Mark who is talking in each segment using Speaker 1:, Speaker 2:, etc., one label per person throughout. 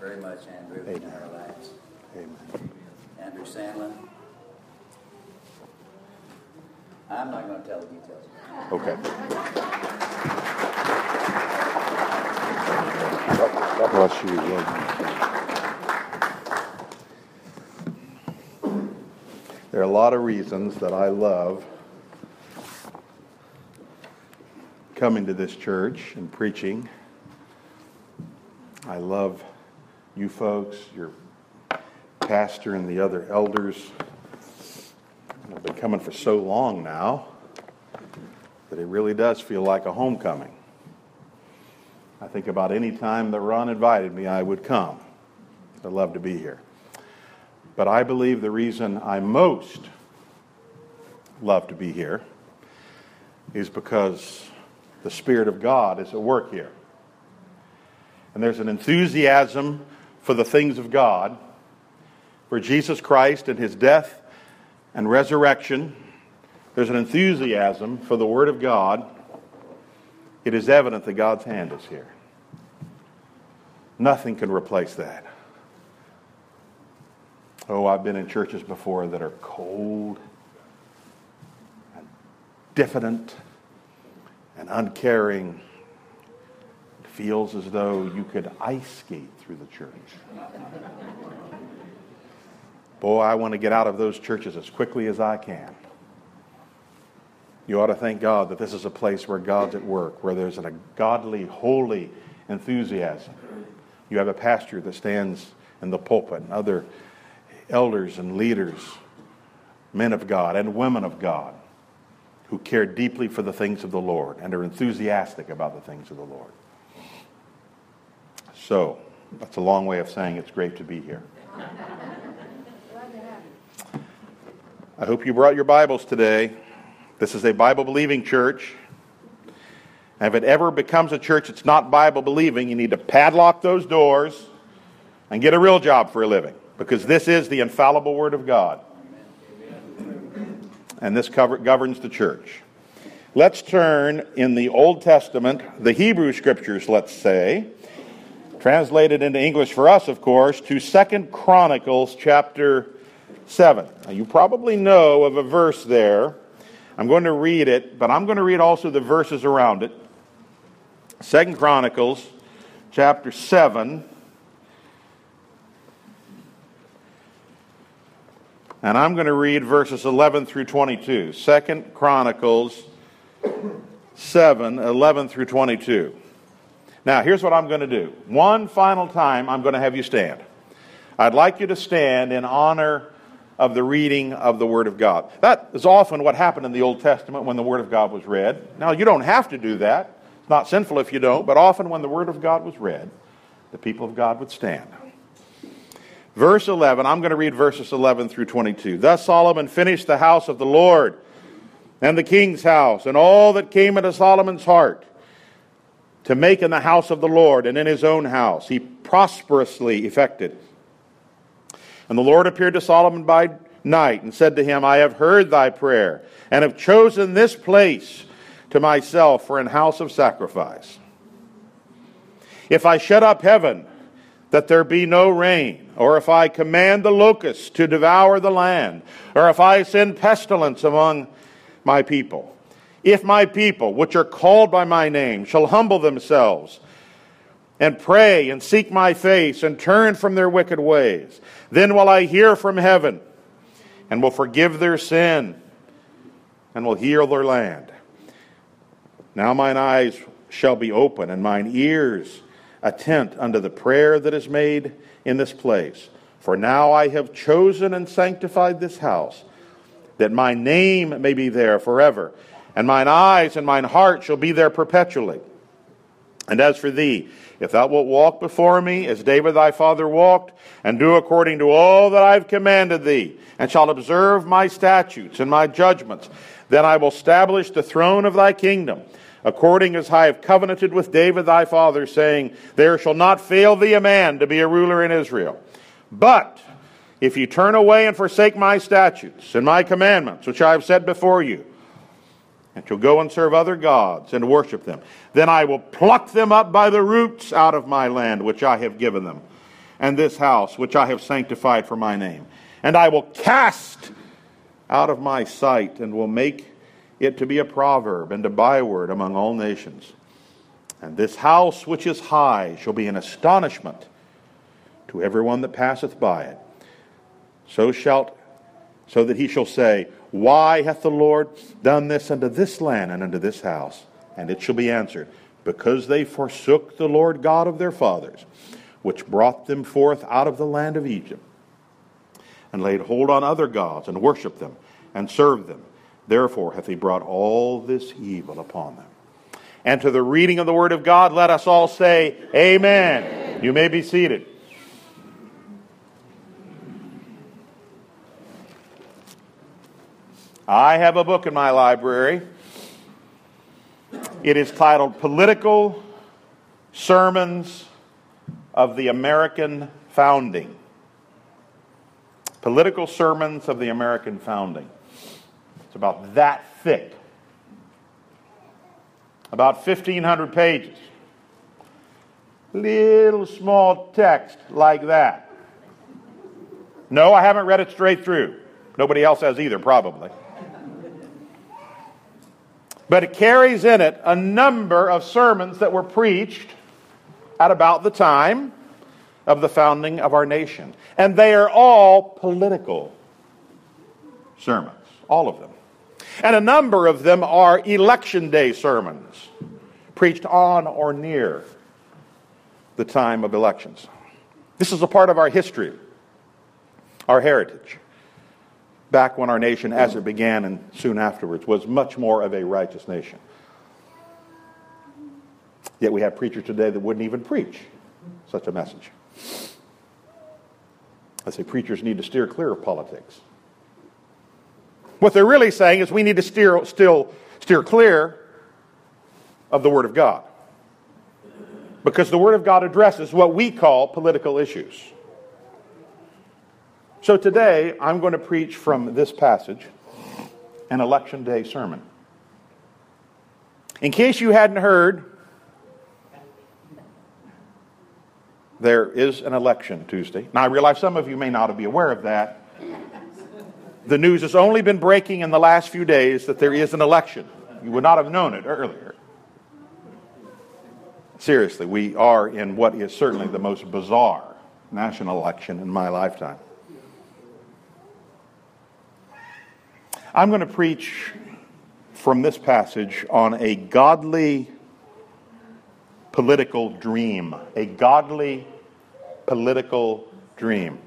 Speaker 1: very much, Andrew, in
Speaker 2: Amen.
Speaker 1: our lives.
Speaker 2: Amen.
Speaker 1: Andrew Sandlin. I'm not going to tell the details.
Speaker 2: Okay. God bless you. There are a lot of reasons that I love coming to this church and preaching. I love you folks, your pastor, and the other elders. I've been coming for so long now that it really does feel like a homecoming. I think about any time that Ron invited me, I would come. I love to be here. But I believe the reason I most love to be here is because the Spirit of God is at work here. And there's an enthusiasm for the things of God, for Jesus Christ and his death and resurrection. There's an enthusiasm for the Word of God. It is evident that God's hand is here. Nothing can replace that. Oh, I've been in churches before that are cold and diffident and uncaring. Feels as though you could ice skate through the church. Boy, I want to get out of those churches as quickly as I can. You ought to thank God that this is a place where God's at work, where there's a godly, holy enthusiasm. You have a pastor that stands in the pulpit, and other elders and leaders, men of God and women of God, who care deeply for the things of the Lord and are enthusiastic about the things of the Lord. So, that's a long way of saying it's great to be here. I hope you brought your Bibles today. This is a Bible believing church. And if it ever becomes a church that's not Bible believing, you need to padlock those doors and get a real job for a living because this is the infallible Word of God. And this cover, governs the church. Let's turn in the Old Testament, the Hebrew Scriptures, let's say, translated into English for us, of course, to Second Chronicles chapter 7. Now, you probably know of a verse there. I'm going to read it, but I'm going to read also the verses around it. Second Chronicles chapter 7. And I'm going to read verses 11 through 22. Second Chronicles 7, 11 through 22. Now, here's what I'm going to do. One final time, I'm going to have you stand. I'd like you to stand in honor of the reading of the Word of God. That is often what happened in the Old Testament when the Word of God was read. Now, you don't have to do that. It's not sinful if you don't, but often when the Word of God was read, the people of God would stand. Verse 11, I'm going to read verses 11 through 22. Thus Solomon finished the house of the Lord and the king's house and all that came into Solomon's heart to make in the house of the Lord and in his own house. He prosperously effected. And the Lord appeared to Solomon by night and said to him, I have heard thy prayer and have chosen this place to myself for an house of sacrifice. If I shut up heaven, that there be no rain, or if I command the locusts to devour the land, or if I send pestilence among my people. If my people, which are called by my name, shall humble themselves and pray and seek my face and turn from their wicked ways, then will I hear from heaven and will forgive their sin and will heal their land. Now mine eyes shall be open and mine ears attent unto the prayer that is made in this place. For now I have chosen and sanctified this house, that my name may be there forever, and mine eyes and mine heart shall be there perpetually. And as for thee, if thou wilt walk before me as David thy father walked, and do according to all that I have commanded thee, and shalt observe my statutes and my judgments, then I will establish the throne of thy kingdom according as I have covenanted with David thy father, saying, There shall not fail thee a man to be a ruler in Israel. But if you turn away and forsake my statutes and my commandments, which I have set before you, and shall go and serve other gods and worship them, then I will pluck them up by the roots out of my land which I have given them, and this house which I have sanctified for my name. And I will cast out of my sight and will make it to be a proverb and a byword among all nations. And this house which is high shall be an astonishment to everyone that passeth by it. So shalt so that he shall say, Why hath the Lord done this unto this land and unto this house? And it shall be answered, Because they forsook the Lord God of their fathers, which brought them forth out of the land of Egypt, and laid hold on other gods, and worshipped them, and served them. Therefore hath he brought all this evil upon them. And to the reading of the word of God, let us all say, Amen. Amen. You may be seated. I have a book in my library. It is titled Political Sermons of the American Founding. Political Sermons of the American Founding. It's about that thick. About 1,500 pages. Little small text like that. No, I haven't read it straight through. Nobody else has either, probably but it carries in it a number of sermons that were preached at about the time of the founding of our nation. And they are all political sermons, all of them. And a number of them are election day sermons, preached on or near the time of elections. This is a part of our history, our heritage back when our nation, as it began and soon afterwards, was much more of a righteous nation. Yet we have preachers today that wouldn't even preach such a message. I say preachers need to steer clear of politics. What they're really saying is we need to steer, still steer clear of the Word of God. Because the Word of God addresses what we call political issues. So today, I'm going to preach from this passage, an election day sermon. In case you hadn't heard, there is an election Tuesday. Now, I realize some of you may not be aware of that. The news has only been breaking in the last few days that there is an election. You would not have known it earlier. Seriously, we are in what is certainly the most bizarre national election in my lifetime. I'm going to preach from this passage on a godly political dream. A godly political dream.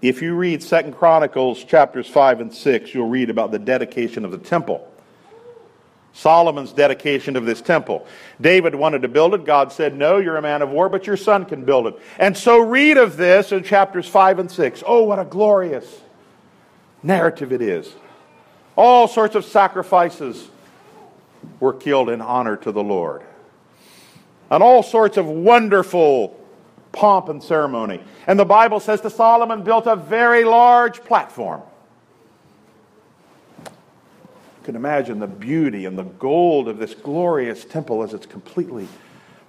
Speaker 2: If you read Second Chronicles chapters 5 and 6, you'll read about the dedication of the temple. Solomon's dedication of this temple. David wanted to build it. God said, No, you're a man of war, but your son can build it. And so read of this in chapters 5 and 6. Oh, what a glorious narrative it is. All sorts of sacrifices were killed in honor to the Lord. And all sorts of wonderful pomp and ceremony. And the Bible says that Solomon built a very large platform. You can imagine the beauty and the gold of this glorious temple as it's completely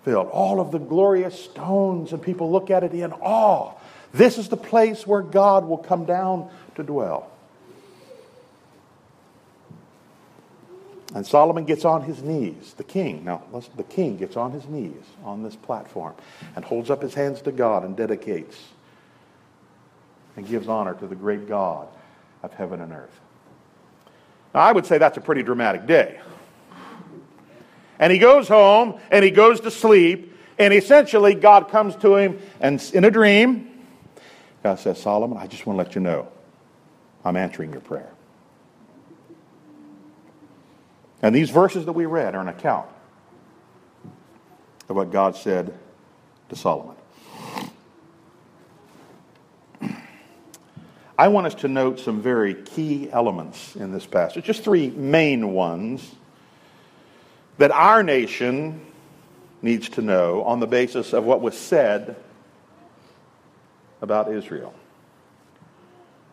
Speaker 2: filled. All of the glorious stones, and people look at it in awe. This is the place where God will come down to dwell. And Solomon gets on his knees, the king. Now, the king gets on his knees on this platform and holds up his hands to God and dedicates and gives honor to the great God of heaven and earth. Now, I would say that's a pretty dramatic day. And he goes home and he goes to sleep, and essentially, God comes to him and in a dream, God says, Solomon, I just want to let you know I'm answering your prayer. And these verses that we read are an account of what God said to Solomon. I want us to note some very key elements in this passage, just three main ones that our nation needs to know on the basis of what was said about Israel.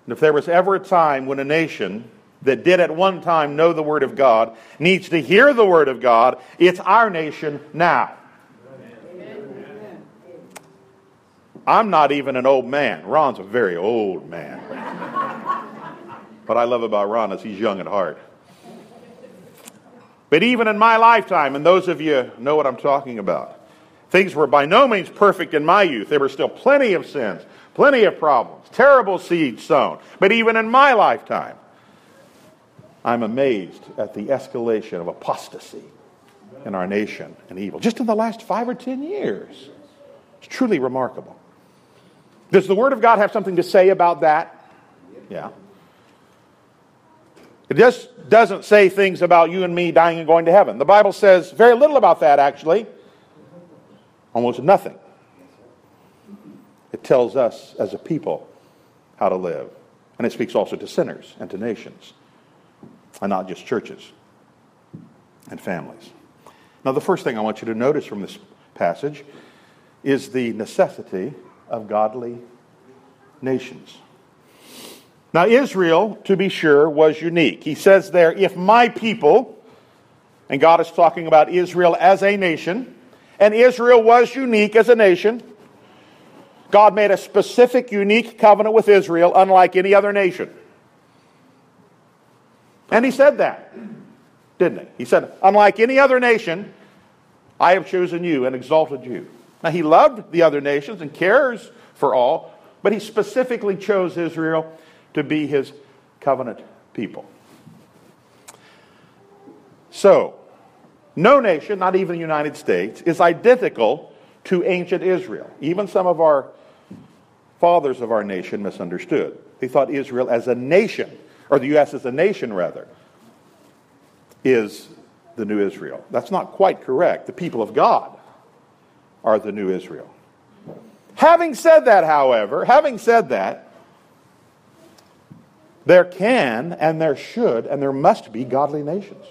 Speaker 2: And if there was ever a time when a nation that did at one time know the Word of God needs to hear the Word of God. It's our nation now. I'm not even an old man. Ron's a very old man. what I love about Ron is he's young at heart. But even in my lifetime, and those of you know what I'm talking about, things were by no means perfect in my youth. There were still plenty of sins, plenty of problems, terrible seeds sown. But even in my lifetime, I'm amazed at the escalation of apostasy in our nation and evil. Just in the last five or ten years. It's truly remarkable. Does the Word of God have something to say about that? Yeah. It just doesn't say things about you and me dying and going to heaven. The Bible says very little about that, actually. Almost nothing. It tells us as a people how to live. And it speaks also to sinners and to nations, and not just churches and families. Now, the first thing I want you to notice from this passage is the necessity of godly nations. Now, Israel, to be sure, was unique. He says there, if my people, and God is talking about Israel as a nation, and Israel was unique as a nation. God made a specific, unique covenant with Israel, unlike any other nation. And he said that, didn't he? He said, unlike any other nation, I have chosen you and exalted you. Now, he loved the other nations and cares for all, but he specifically chose Israel to be his covenant people. So, no nation, not even the United States, is identical to ancient Israel. Even some of our fathers of our nation misunderstood. They thought Israel as a nation, or the U.S. as a nation, rather, is the new Israel. That's not quite correct. The people of God are the new Israel. Having said that, however, having said that, there can and there should and there must be godly nations.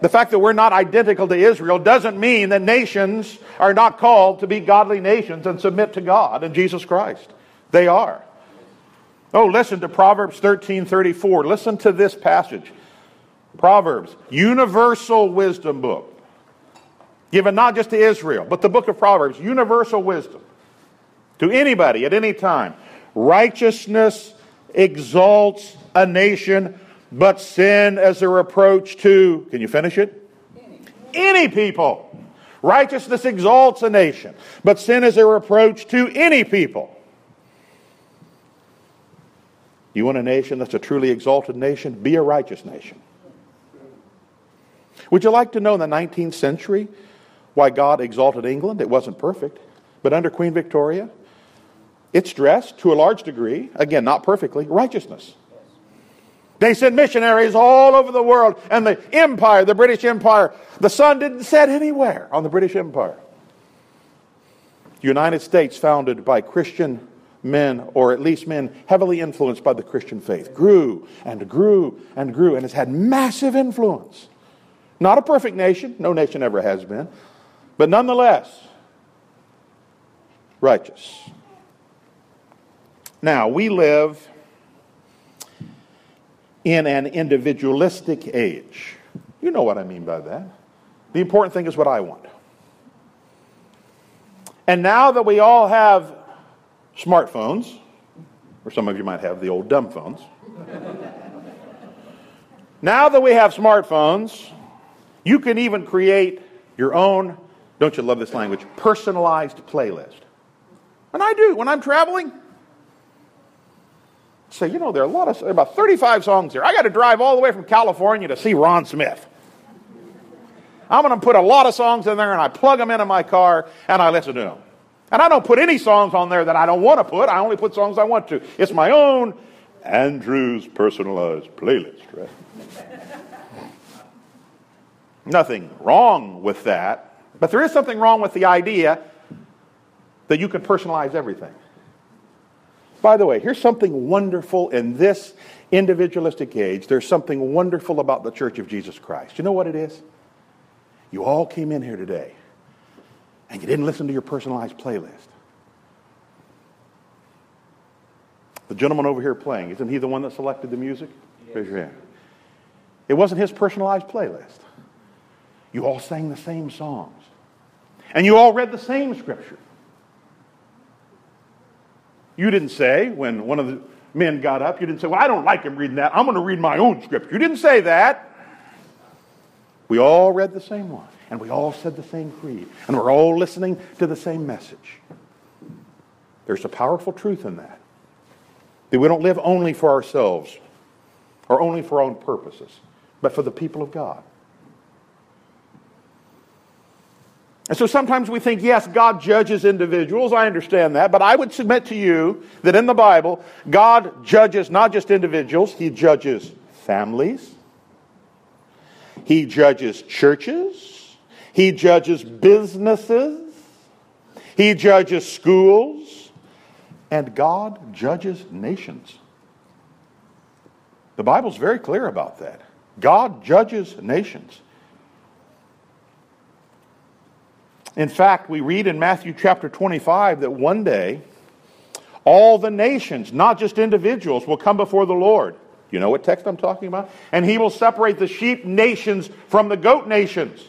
Speaker 2: The fact that we're not identical to Israel doesn't mean that nations are not called to be godly nations and submit to God and Jesus Christ. They are. Oh, listen to Proverbs 13:34. Listen to this passage. Proverbs, universal wisdom book. Given not just to Israel, but the book of Proverbs, universal wisdom. To anybody at any time. Righteousness exalts a nation, but sin as a reproach to, can you finish it? Any people. Righteousness exalts a nation, but sin is a reproach to any people. You want a nation that's a truly exalted nation? Be a righteous nation. Would you like to know in the 19th century why God exalted England? It wasn't perfect, but under Queen Victoria, it's dressed to a large degree, again, not perfectly, righteousness. They sent missionaries all over the world, and the empire, the British Empire, the sun didn't set anywhere on the British Empire. United States, founded by Christian men, or at least men heavily influenced by the Christian faith, grew and grew and grew, and has had massive influence. Not a perfect nation, no nation ever has been, but nonetheless, righteous. Now, we live in an individualistic age. You know what I mean by that. The important thing is what I want. And now that we all have smartphones, or some of you might have the old dumb phones. now that we have smartphones, you can even create your own, don't you love this language, personalized playlist. And I do when I'm traveling say, you know, there are a lot of, about 35 songs here. I got to drive all the way from California to see Ron Smith. I'm going to put a lot of songs in there and I plug them into my car and I listen to them. And I don't put any songs on there that I don't want to put. I only put songs I want to. It's my own Andrew's personalized playlist, right? Nothing wrong with that. But there is something wrong with the idea that you can personalize everything. By the way, here's something wonderful in this individualistic age. There's something wonderful about the Church of Jesus Christ. You know what it is? You all came in here today and you didn't listen to your personalized playlist. The gentleman over here playing, isn't he the one that selected the music? Yes. Raise your hand. It wasn't his personalized playlist. You all sang the same songs. And you all read the same scripture. You didn't say when one of the men got up, you didn't say, Well, I don't like him reading that. I'm going to read my own scripture. You didn't say that. We all read the same one, and we all said the same creed, and we're all listening to the same message. There's a powerful truth in that. That we don't live only for ourselves or only for our own purposes, but for the people of God. And so sometimes we think, yes, God judges individuals. I understand that. But I would submit to you that in the Bible, God judges not just individuals, He judges families, He judges churches, He judges businesses, He judges schools, and God judges nations. The Bible's very clear about that. God judges nations. In fact, we read in Matthew chapter 25 that one day all the nations, not just individuals, will come before the Lord. You know what text I'm talking about? And he will separate the sheep nations from the goat nations.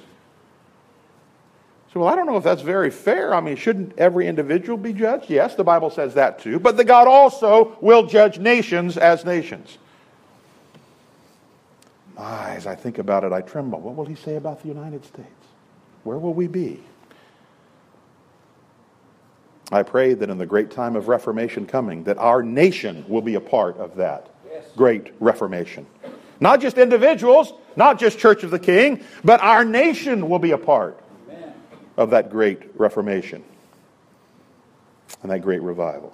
Speaker 2: So, well, I don't know if that's very fair. I mean, shouldn't every individual be judged? Yes, the Bible says that too. But the God also will judge nations as nations. My, as I think about it, I tremble. What will he say about the United States? Where will we be? I pray that in the great time of Reformation coming, that our nation will be a part of that yes. great Reformation. Not just individuals, not just Church of the King, but our nation will be a part. Of that great Reformation and that great revival.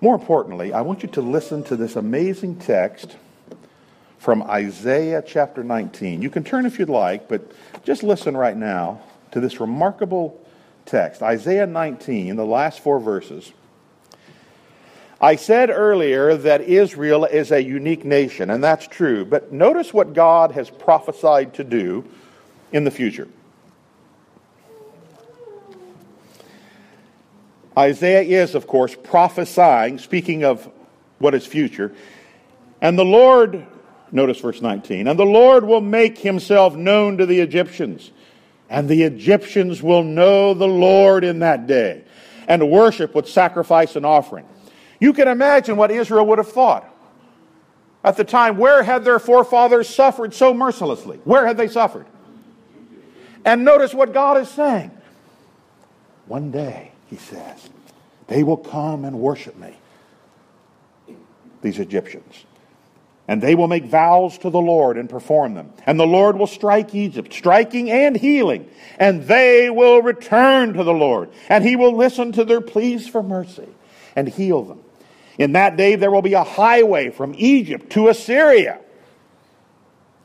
Speaker 2: More importantly, I want you to listen to this amazing text from Isaiah chapter 19. You can turn if you'd like, but just listen right now to this remarkable text Isaiah 19, the last four verses. I said earlier that Israel is a unique nation, and that's true, but notice what God has prophesied to do in the future. Isaiah is, of course, prophesying, speaking of what is future. And the Lord, notice verse 19, and the Lord will make himself known to the Egyptians and the Egyptians will know the Lord in that day and worship with sacrifice and offering. You can imagine what Israel would have thought. At the time, where had their forefathers suffered so mercilessly? Where had they suffered? And notice what God is saying. One day, he says, they will come and worship me, these Egyptians. And they will make vows to the Lord and perform them. And the Lord will strike Egypt, striking and healing. And they will return to the Lord. And he will listen to their pleas for mercy and heal them. In that day, there will be a highway from Egypt to Assyria.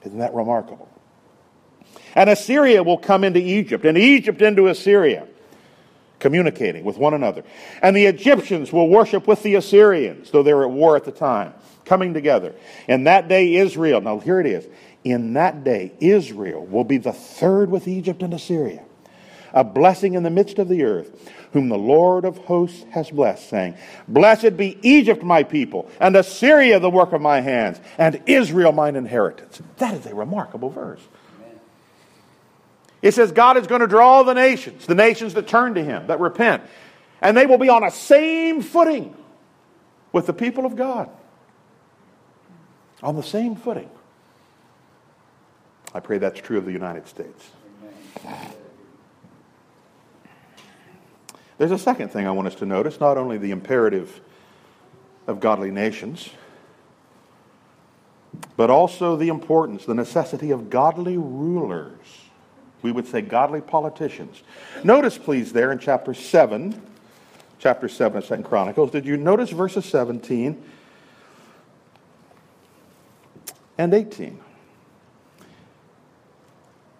Speaker 2: Isn't that remarkable? And Assyria will come into Egypt, and Egypt into Assyria, communicating with one another. And the Egyptians will worship with the Assyrians, though they were at war at the time coming together. In that day, Israel, now here it is. In that day, Israel will be the third with Egypt and Assyria, a blessing in the midst of the earth, whom the Lord of hosts has blessed, saying, Blessed be Egypt, my people, and Assyria, the work of my hands, and Israel, mine inheritance. That is a remarkable verse. It says God is going to draw the nations, the nations that turn to Him, that repent, and they will be on a same footing with the people of God on the same footing. I pray that's true of the United States. There's a second thing I want us to notice not only the imperative of godly nations, but also the importance, the necessity of godly rulers. We would say godly politicians. Notice, please, there in chapter 7, chapter 7 of Second Chronicles, did you notice verses 17 and 18.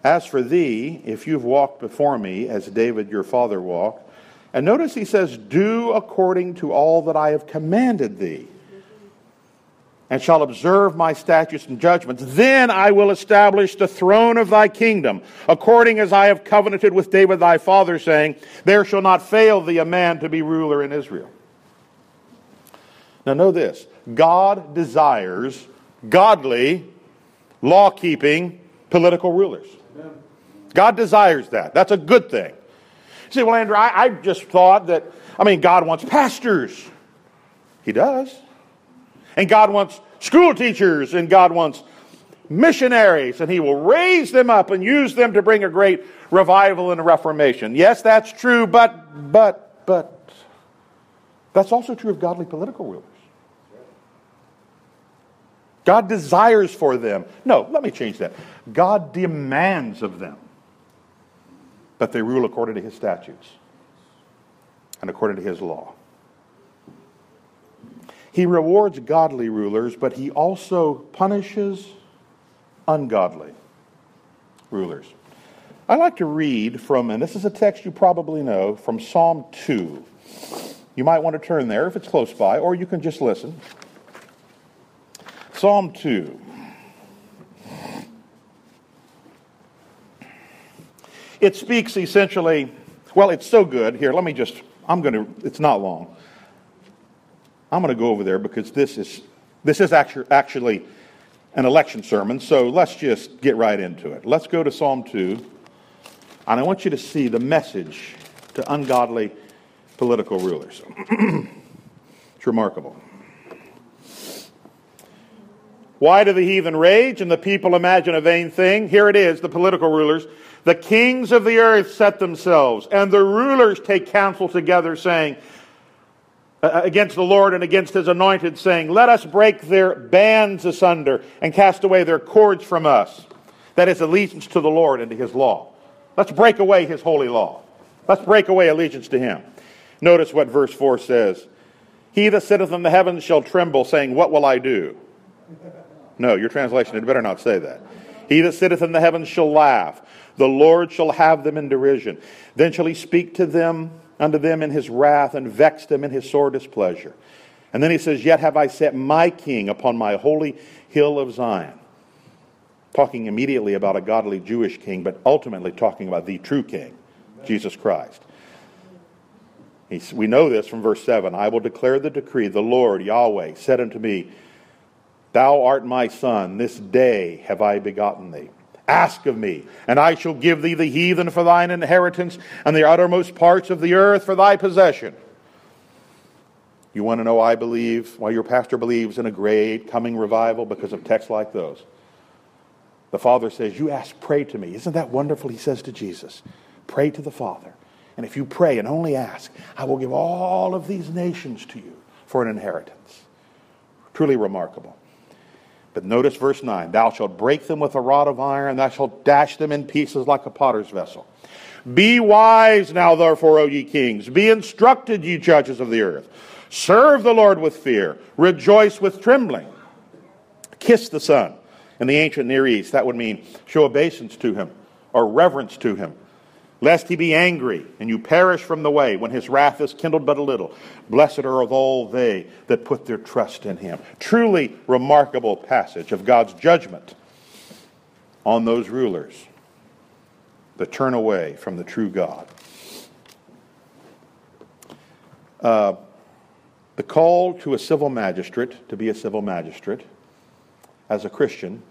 Speaker 2: As for thee, if you've walked before me as David your father walked, and notice he says, Do according to all that I have commanded thee, and shall observe my statutes and judgments, then I will establish the throne of thy kingdom, according as I have covenanted with David thy father, saying, There shall not fail thee a man to be ruler in Israel. Now, know this God desires godly, law keeping political rulers. God desires that. That's a good thing. You say, well, Andrew, I, I just thought that, I mean, God wants pastors. He does. And God wants school teachers, and God wants missionaries, and He will raise them up and use them to bring a great revival and a reformation. Yes, that's true, but, but, but, that's also true of godly political rulers. God desires for them. No, let me change that. God demands of them that they rule according to his statutes and according to his law. He rewards godly rulers, but he also punishes ungodly rulers. I like to read from, and this is a text you probably know, from Psalm 2. You might want to turn there if it's close by, or you can just listen. Psalm 2. It speaks essentially, well, it's so good. Here, let me just, I'm going to, it's not long. I'm going to go over there because this is, this is actually, actually an election sermon, so let's just get right into it. Let's go to Psalm 2, and I want you to see the message to ungodly political rulers. it's remarkable. Why do the heathen rage and the people imagine a vain thing? Here it is, the political rulers. The kings of the earth set themselves, and the rulers take counsel together, saying, Uh, uh, against the Lord and against his anointed, saying, Let us break their bands asunder and cast away their cords from us. That is allegiance to the Lord and to his law. Let's break away his holy law. Let's break away allegiance to him. Notice what verse 4 says He that sitteth in the heavens shall tremble, saying, What will I do? No, your translation had better not say that. He that sitteth in the heavens shall laugh. The Lord shall have them in derision. Then shall he speak to them unto them in his wrath and vexed them in his sore displeasure. And then he says, Yet have I set my king upon my holy hill of Zion. Talking immediately about a godly Jewish king, but ultimately talking about the true king, Jesus Christ. we know this from verse 7 I will declare the decree. The Lord, Yahweh, said unto me, Thou art my son, this day have I begotten thee. Ask of me, and I shall give thee the heathen for thine inheritance, and the uttermost parts of the earth for thy possession. You want to know I believe, why your pastor believes in a great coming revival? Because of texts like those. The Father says, You ask, pray to me. Isn't that wonderful? He says to Jesus, Pray to the Father. And if you pray and only ask, I will give all of these nations to you for an inheritance. Truly remarkable. But notice verse 9 Thou shalt break them with a rod of iron, thou shalt dash them in pieces like a potter's vessel. Be wise now, therefore, O ye kings. Be instructed, ye judges of the earth. Serve the Lord with fear. Rejoice with trembling. Kiss the Son. In the ancient Near East, that would mean show obeisance to him or reverence to him lest he be angry and you perish from the way when his wrath is kindled but a little. Blessed are of all they that put their trust in him. Truly remarkable passage of God's judgment on those rulers that turn away from the true God. Uh, the call to a civil magistrate to be a civil magistrate as a Christian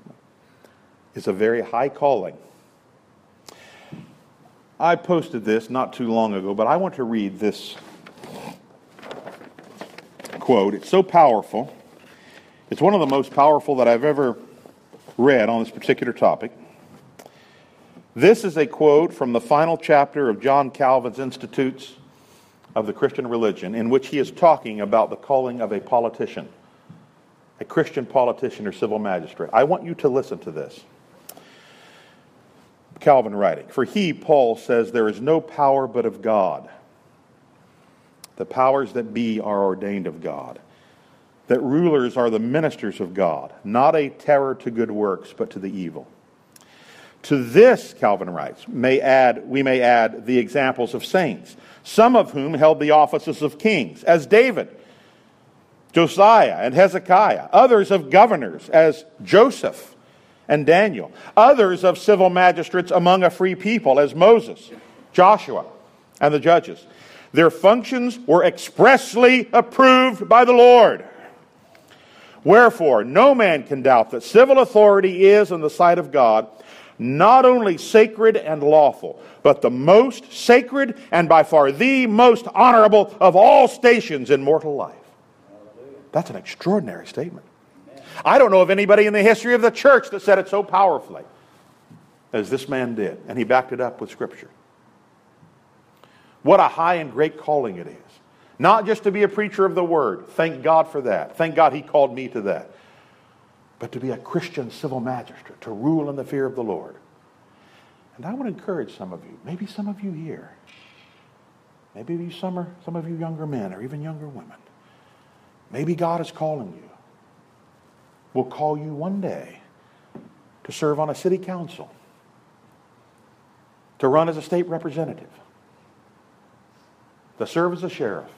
Speaker 2: is a very high calling. I posted this not too long ago, but I want to read this quote. It's so powerful. It's one of the most powerful that I've ever read on this particular topic. This is a quote from the final chapter of John Calvin's Institutes of the Christian Religion, in which he is talking about the calling of a politician, a Christian politician or civil magistrate. I want you to listen to this. Calvin writing. For he, Paul, says, There is no power but of God. The powers that be are ordained of God. That rulers are the ministers of God, not a terror to good works, but to the evil. To this, Calvin writes, may add, we may add the examples of saints, some of whom held the offices of kings, as David, Josiah, and Hezekiah, others of governors, as Joseph and Daniel, others of civil magistrates among a free people, as Moses, Joshua, and the judges. Their functions were expressly approved by the Lord. Wherefore, no man can doubt that civil authority is, in the sight of God, not only sacred and lawful, but the most sacred and by far the most honorable of all stations in mortal life. That's an extraordinary statement. I don't know of anybody in the history of the church that said it so powerfully as this man did, and he backed it up with Scripture. What a high and great calling it is. Not just to be a preacher of the word. Thank God for that. Thank God he called me to that. But to be a Christian civil magistrate, to rule in the fear of the Lord. And I would encourage some of you, maybe some of you here, maybe some, are, some of you younger men or even younger women, maybe God is calling you. Will call you one day to serve on a city council, to run as a state representative, to serve as a sheriff,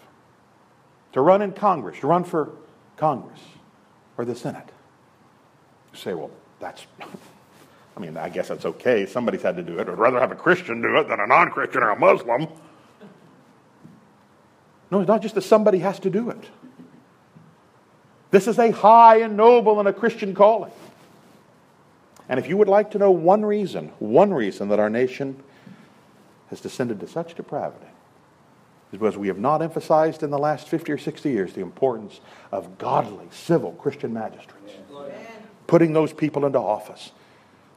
Speaker 2: to run in Congress, to run for Congress or the Senate. You say, well, that's, I mean, I guess that's okay. Somebody's had to do it. I'd rather have a Christian do it than a non Christian or a Muslim. No, it's not just that somebody has to do it. This is a high and noble and a Christian calling. And if you would like to know one reason, one reason that our nation has descended to such depravity, is because we have not emphasized in the last 50 or 60 years the importance of godly, civil Christian magistrates. Putting those people into office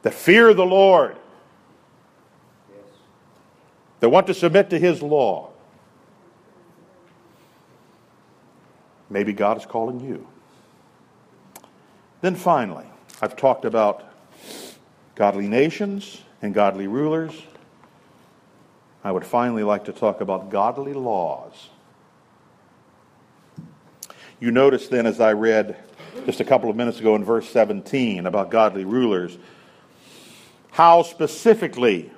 Speaker 2: that fear the Lord, that want to submit to His law. Maybe God is calling you. Then finally, I've talked about godly nations and godly rulers. I would finally like to talk about godly laws. You notice then, as I read just a couple of minutes ago in verse 17 about godly rulers, how specifically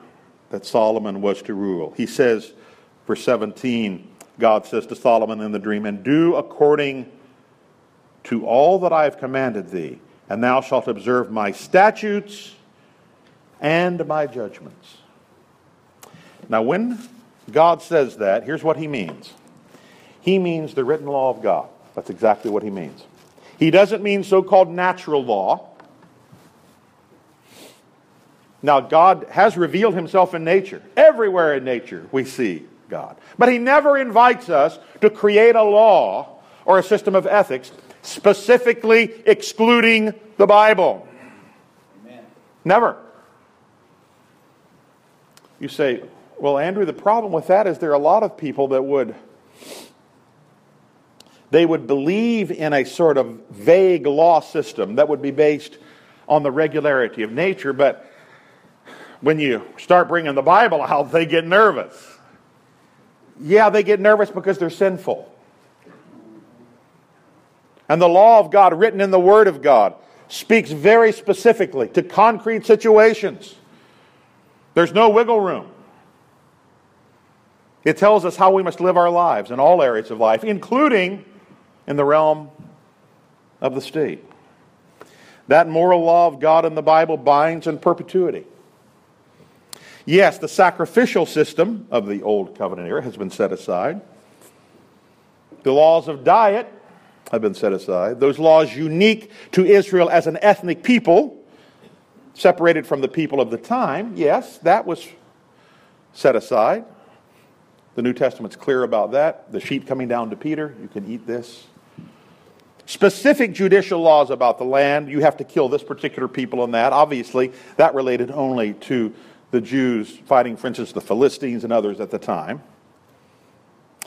Speaker 2: that Solomon was to rule. He says, verse 17, God says to Solomon in the dream, And do according to all that I have commanded thee, and thou shalt observe my statutes and my judgments. Now, when God says that, here's what he means He means the written law of God. That's exactly what he means. He doesn't mean so called natural law. Now, God has revealed himself in nature. Everywhere in nature, we see God. But he never invites us to create a law or a system of ethics specifically excluding the Bible.
Speaker 1: Amen.
Speaker 2: Never. You say, well, Andrew, the problem with that is there are a lot of people that would they would believe in a sort of vague law system that would be based on the regularity of nature, but when you start bringing the Bible out, they get nervous. Yeah, they get nervous because they're sinful. And the law of God, written in the Word of God, speaks very specifically to concrete situations. There's no wiggle room. It tells us how we must live our lives in all areas of life, including in the realm of the state. That moral law of God in the Bible binds in perpetuity. Yes, the sacrificial system of the Old Covenant era has been set aside. The laws of diet have been set aside. Those laws unique to Israel as an ethnic people, separated from the people of the time, yes, that was set aside. The New Testament's clear about that. The sheep coming down to Peter, you can eat this. Specific judicial laws about the land, you have to kill this particular people and that. Obviously, that related only to the Jews fighting, for instance, the Philistines and others at the time.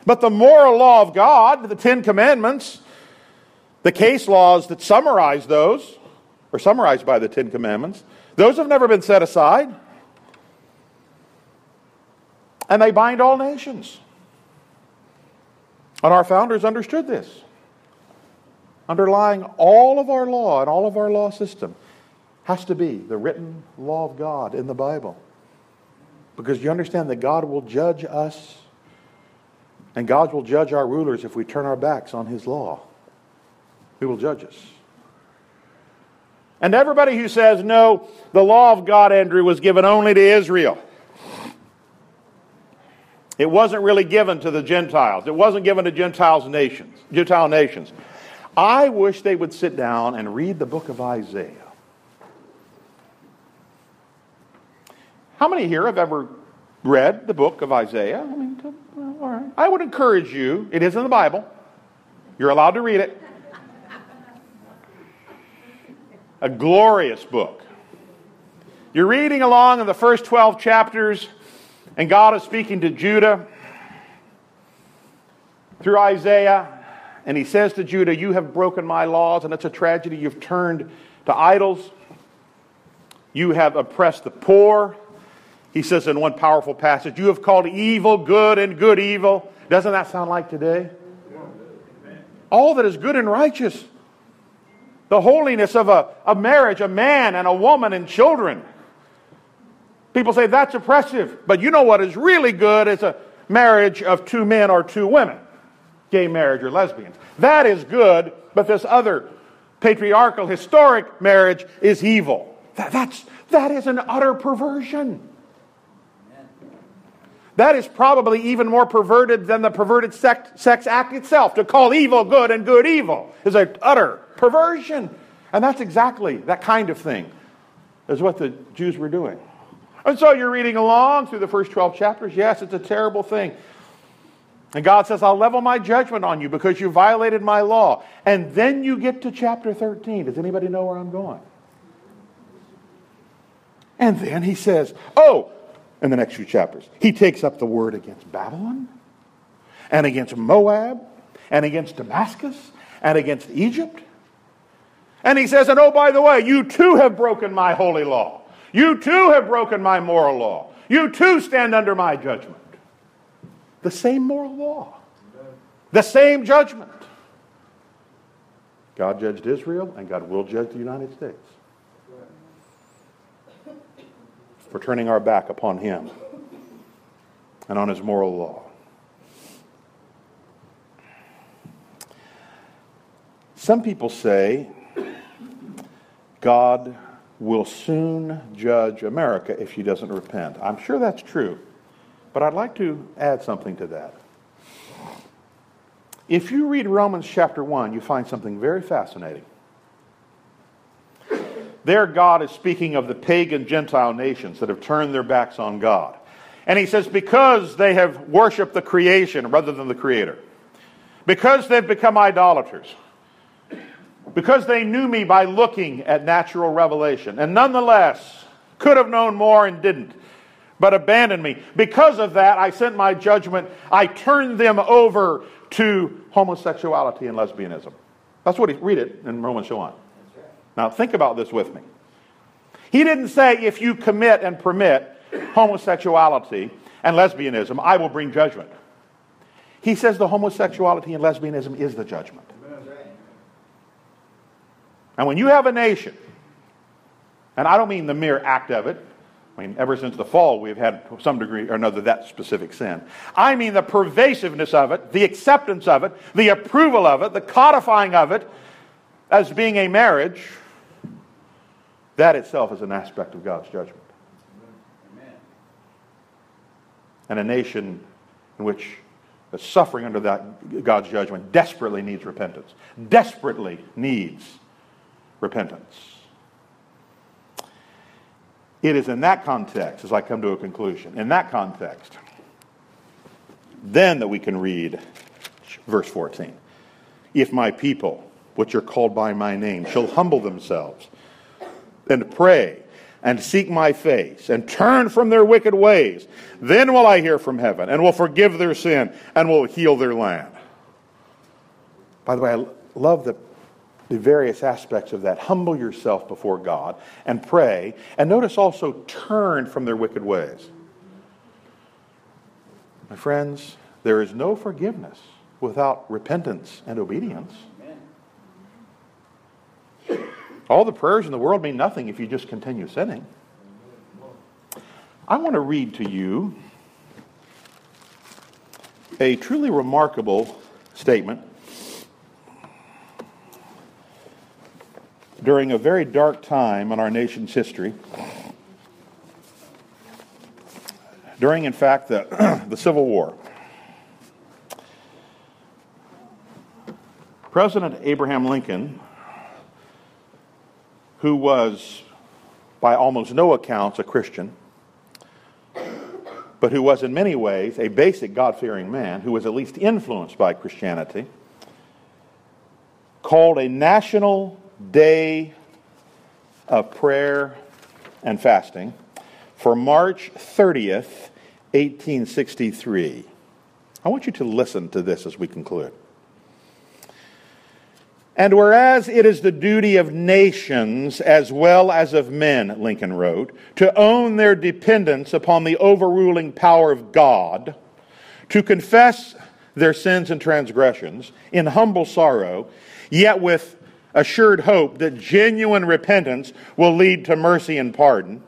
Speaker 2: But the moral law of God, the Ten Commandments, the case laws that summarize those, are summarized by the Ten Commandments, those have never been set aside. And they bind all nations. And our founders understood this. Underlying all of our law and all of our law system has to be the written law of God in the Bible. Because you understand that God will judge us and God will judge our rulers if we turn our backs on His law. He will judge us. And everybody who says, no, the law of God, Andrew, was given only to Israel. It wasn't really given to the Gentiles. It wasn't given to Gentiles nations, Gentile nations. I wish they would sit down and read the book of Isaiah. How many here have ever read the book of Isaiah? I mean, all right. I would encourage you, it is in the Bible. You're allowed to read it. A glorious book. You're reading along in the first 12 chapters, and God is speaking to Judah through Isaiah, and he says to Judah, You have broken my laws, and it's a tragedy. You've turned to idols, you have oppressed the poor. He says in one powerful passage, You have called evil good and good evil. Doesn't that sound like today? All that is good and righteous. The holiness of a, a marriage, a man and a woman and children. People say that's oppressive, but you know what is really good is a marriage of two men or two women, gay marriage or lesbians. That is good, but this other patriarchal, historic marriage is evil. That, that's, that is an utter perversion. That is probably even more perverted than the perverted sex, sex act itself. To call evil good and good evil is an utter perversion. And that's exactly that kind of thing, is what the Jews were doing. And so you're reading along through the first 12 chapters. Yes, it's a terrible thing. And God says, I'll level my judgment on you because you violated my law. And then you get to chapter 13. Does anybody know where I'm going? And then he says, Oh, in the next few chapters, he takes up the word against Babylon and against Moab and against Damascus and against Egypt. And he says, And oh, by the way, you too have broken my holy law. You too have broken my moral law. You too stand under my judgment. The same moral law, the same judgment. God judged Israel, and God will judge the United States for turning our back upon Him and on His moral law. Some people say God will soon judge America if she doesn't repent. I'm sure that's true, but I'd like to add something to that. If you read Romans chapter 1, you find something very fascinating. There, God is speaking of the pagan Gentile nations that have turned their backs on God. And he says, because they have worshiped the creation rather than the creator, because they've become idolaters, because they knew me by looking at natural revelation, and nonetheless could have known more and didn't, but abandoned me. Because of that, I sent my judgment. I turned them over to homosexuality and lesbianism. That's what he read it in Romans 1. Now think about this with me. He didn't say if you commit and permit homosexuality and lesbianism, I will bring judgment. He says the homosexuality and lesbianism is the judgment. And when you have a nation, and I don't mean the mere act of it, I mean, ever since the fall, we've had some degree or another that specific sin. I mean the pervasiveness of it, the acceptance of it, the approval of it, the codifying of it as being a marriage. That itself is an aspect of God's judgment. Amen. And a nation in which the suffering under that God's judgment desperately needs repentance. Desperately needs repentance. It is in that context, as I come to a conclusion, in that context, then that we can read verse 14. If my people, which are called by my name, shall humble themselves and pray and seek my face and turn from their wicked ways, then will I hear from heaven and will forgive their sin and will heal their land. By the way, I love the the various aspects of that. Humble yourself before God and pray. And notice also, turn from their wicked ways. My friends, there is no forgiveness without repentance and obedience. All the prayers in the world mean nothing if you just continue sinning. I want to read to you a truly remarkable statement during a very dark time in our nation's history. During, in fact, the, the Civil War. President Abraham Lincoln, who was, by almost no accounts, a Christian, but who was in many ways a basic God fearing man who was at least influenced by Christianity, called a national day of prayer and fasting for March 30th, 1863. I want you to listen to this as we conclude. And whereas it is the duty of nations as well as of men, Lincoln wrote, to own their dependence upon the overruling power of God, to confess their sins and transgressions in humble sorrow, yet with assured hope that genuine repentance will lead to mercy and pardon,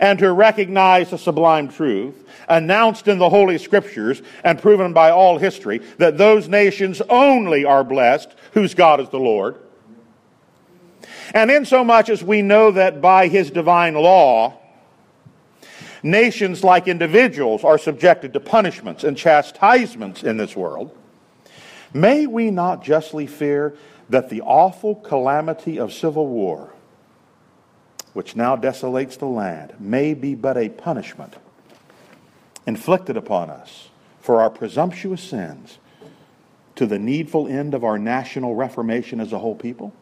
Speaker 2: and to recognize the sublime truth announced in the Holy Scriptures and proven by all history that those nations only are blessed whose God is the Lord. And insomuch as we know that by his divine law, nations like individuals are subjected to punishments and chastisements in this world, may we not justly fear that the awful calamity of civil war, which now desolates the land, may be but a punishment inflicted upon us for our presumptuous sins to the needful end of our national reformation as a whole people?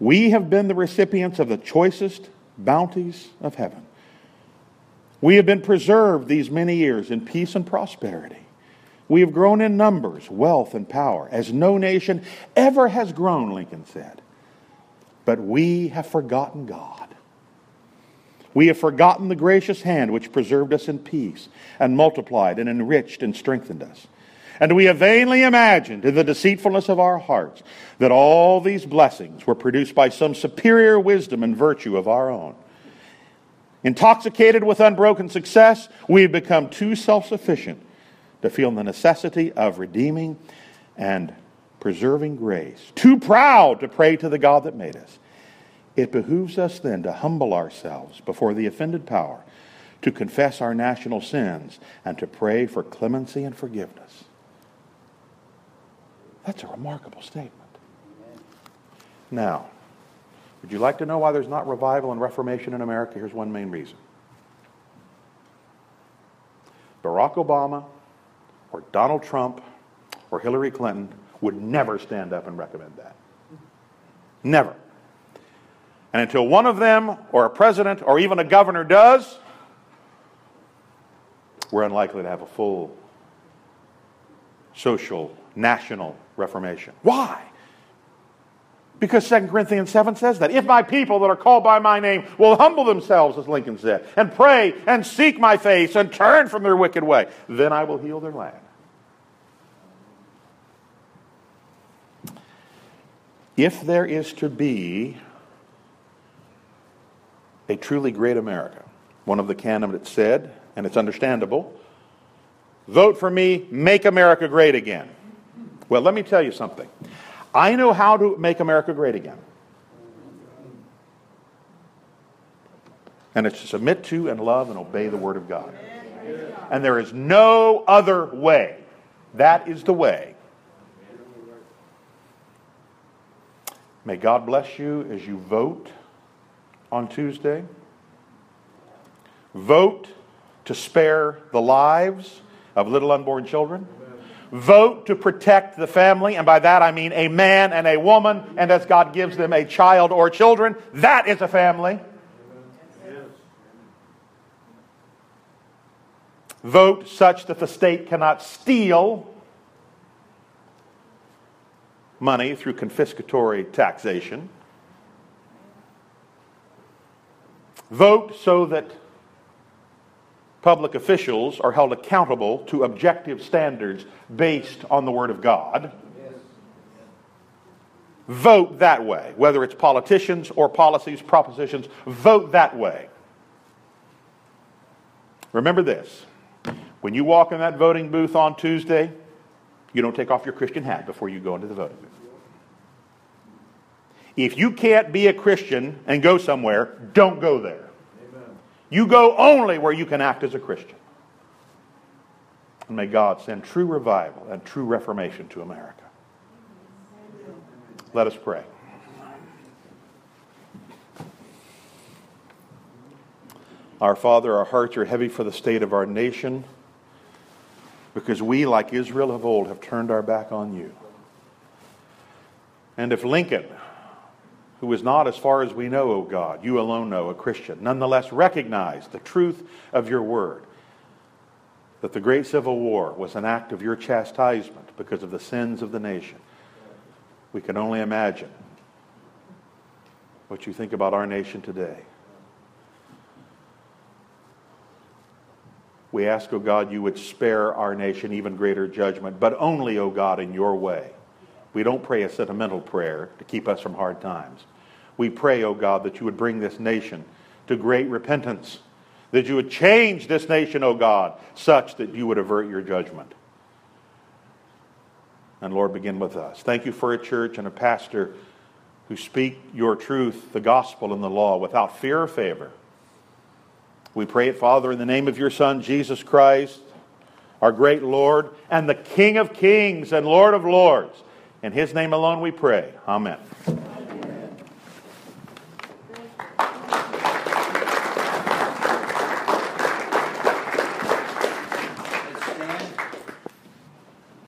Speaker 2: We have been the recipients of the choicest bounties of heaven. We have been preserved these many years in peace and prosperity. We have grown in numbers, wealth, and power, as no nation ever has grown, Lincoln said. But we have forgotten God. We have forgotten the gracious hand which preserved us in peace and multiplied and enriched and strengthened us. And we have vainly imagined in the deceitfulness of our hearts that all these blessings were produced by some superior wisdom and virtue of our own. Intoxicated with unbroken success, we have become too self sufficient to feel the necessity of redeeming and preserving grace, too proud to pray to the God that made us. It behooves us then to humble ourselves before the offended power, to confess our national sins, and to pray for clemency and forgiveness. That's a remarkable statement. Now, would you like to know why there's not revival and reformation in America? Here's one main reason Barack Obama or Donald Trump or Hillary Clinton would never stand up and recommend that. Never. And until one of them, or a president, or even a governor does, we're unlikely to have a full social, national reformation. Why? Because 2 Corinthians 7 says that. If my people that are called by my name will humble themselves, as Lincoln said, and pray and seek my face and turn from their wicked way, then I will heal their land. If there is to be a truly great America, one of the candidates said, and it's understandable, vote for me, make America great again. Well, let me tell you something. I know how to make America great again. And it's to submit to and love and obey the Word of God. And there is no other way. That is the way. May God bless you as you vote on Tuesday. Vote to spare the lives of little unborn children. Vote to protect the family, and by that I mean a man and a woman, and as God gives them a child or children, that is a family. Vote such that the state cannot steal money through confiscatory taxation. Vote so that public officials are held accountable to objective standards based on the Word of God. Vote that way, whether it's politicians or policies, propositions, vote that way. Remember this when you walk in that voting booth on Tuesday, you don't take off your Christian hat before you go into the voting booth. If you can't be a Christian and go somewhere, don't go there. You go only where you can act as a Christian. And may God send true revival and true reformation to America. Let us pray. Our Father, our hearts are heavy for the state of our nation because we, like Israel of old, have turned our back on you. And if Lincoln, who is not, as far as we know, O God, you alone know, a Christian, nonetheless recognize the truth of your word, that the great Civil War was an act of your chastisement because of the sins of the nation, we can only imagine what you think about our nation today. We ask, O God, you would spare our nation even greater judgment, but only, O God, in your way. We don't pray a sentimental prayer to keep us from hard times. We pray, O God, that you would bring this nation to great repentance, that you would change this nation, O God, such that you would avert your judgment. And Lord, begin with us. Thank you for a church and a pastor who speak your truth, the gospel, and the law without fear or favor. We pray it, Father, in the name of your Son, Jesus Christ, our great Lord, and the King of kings and Lord of lords. In his name alone we pray. Amen.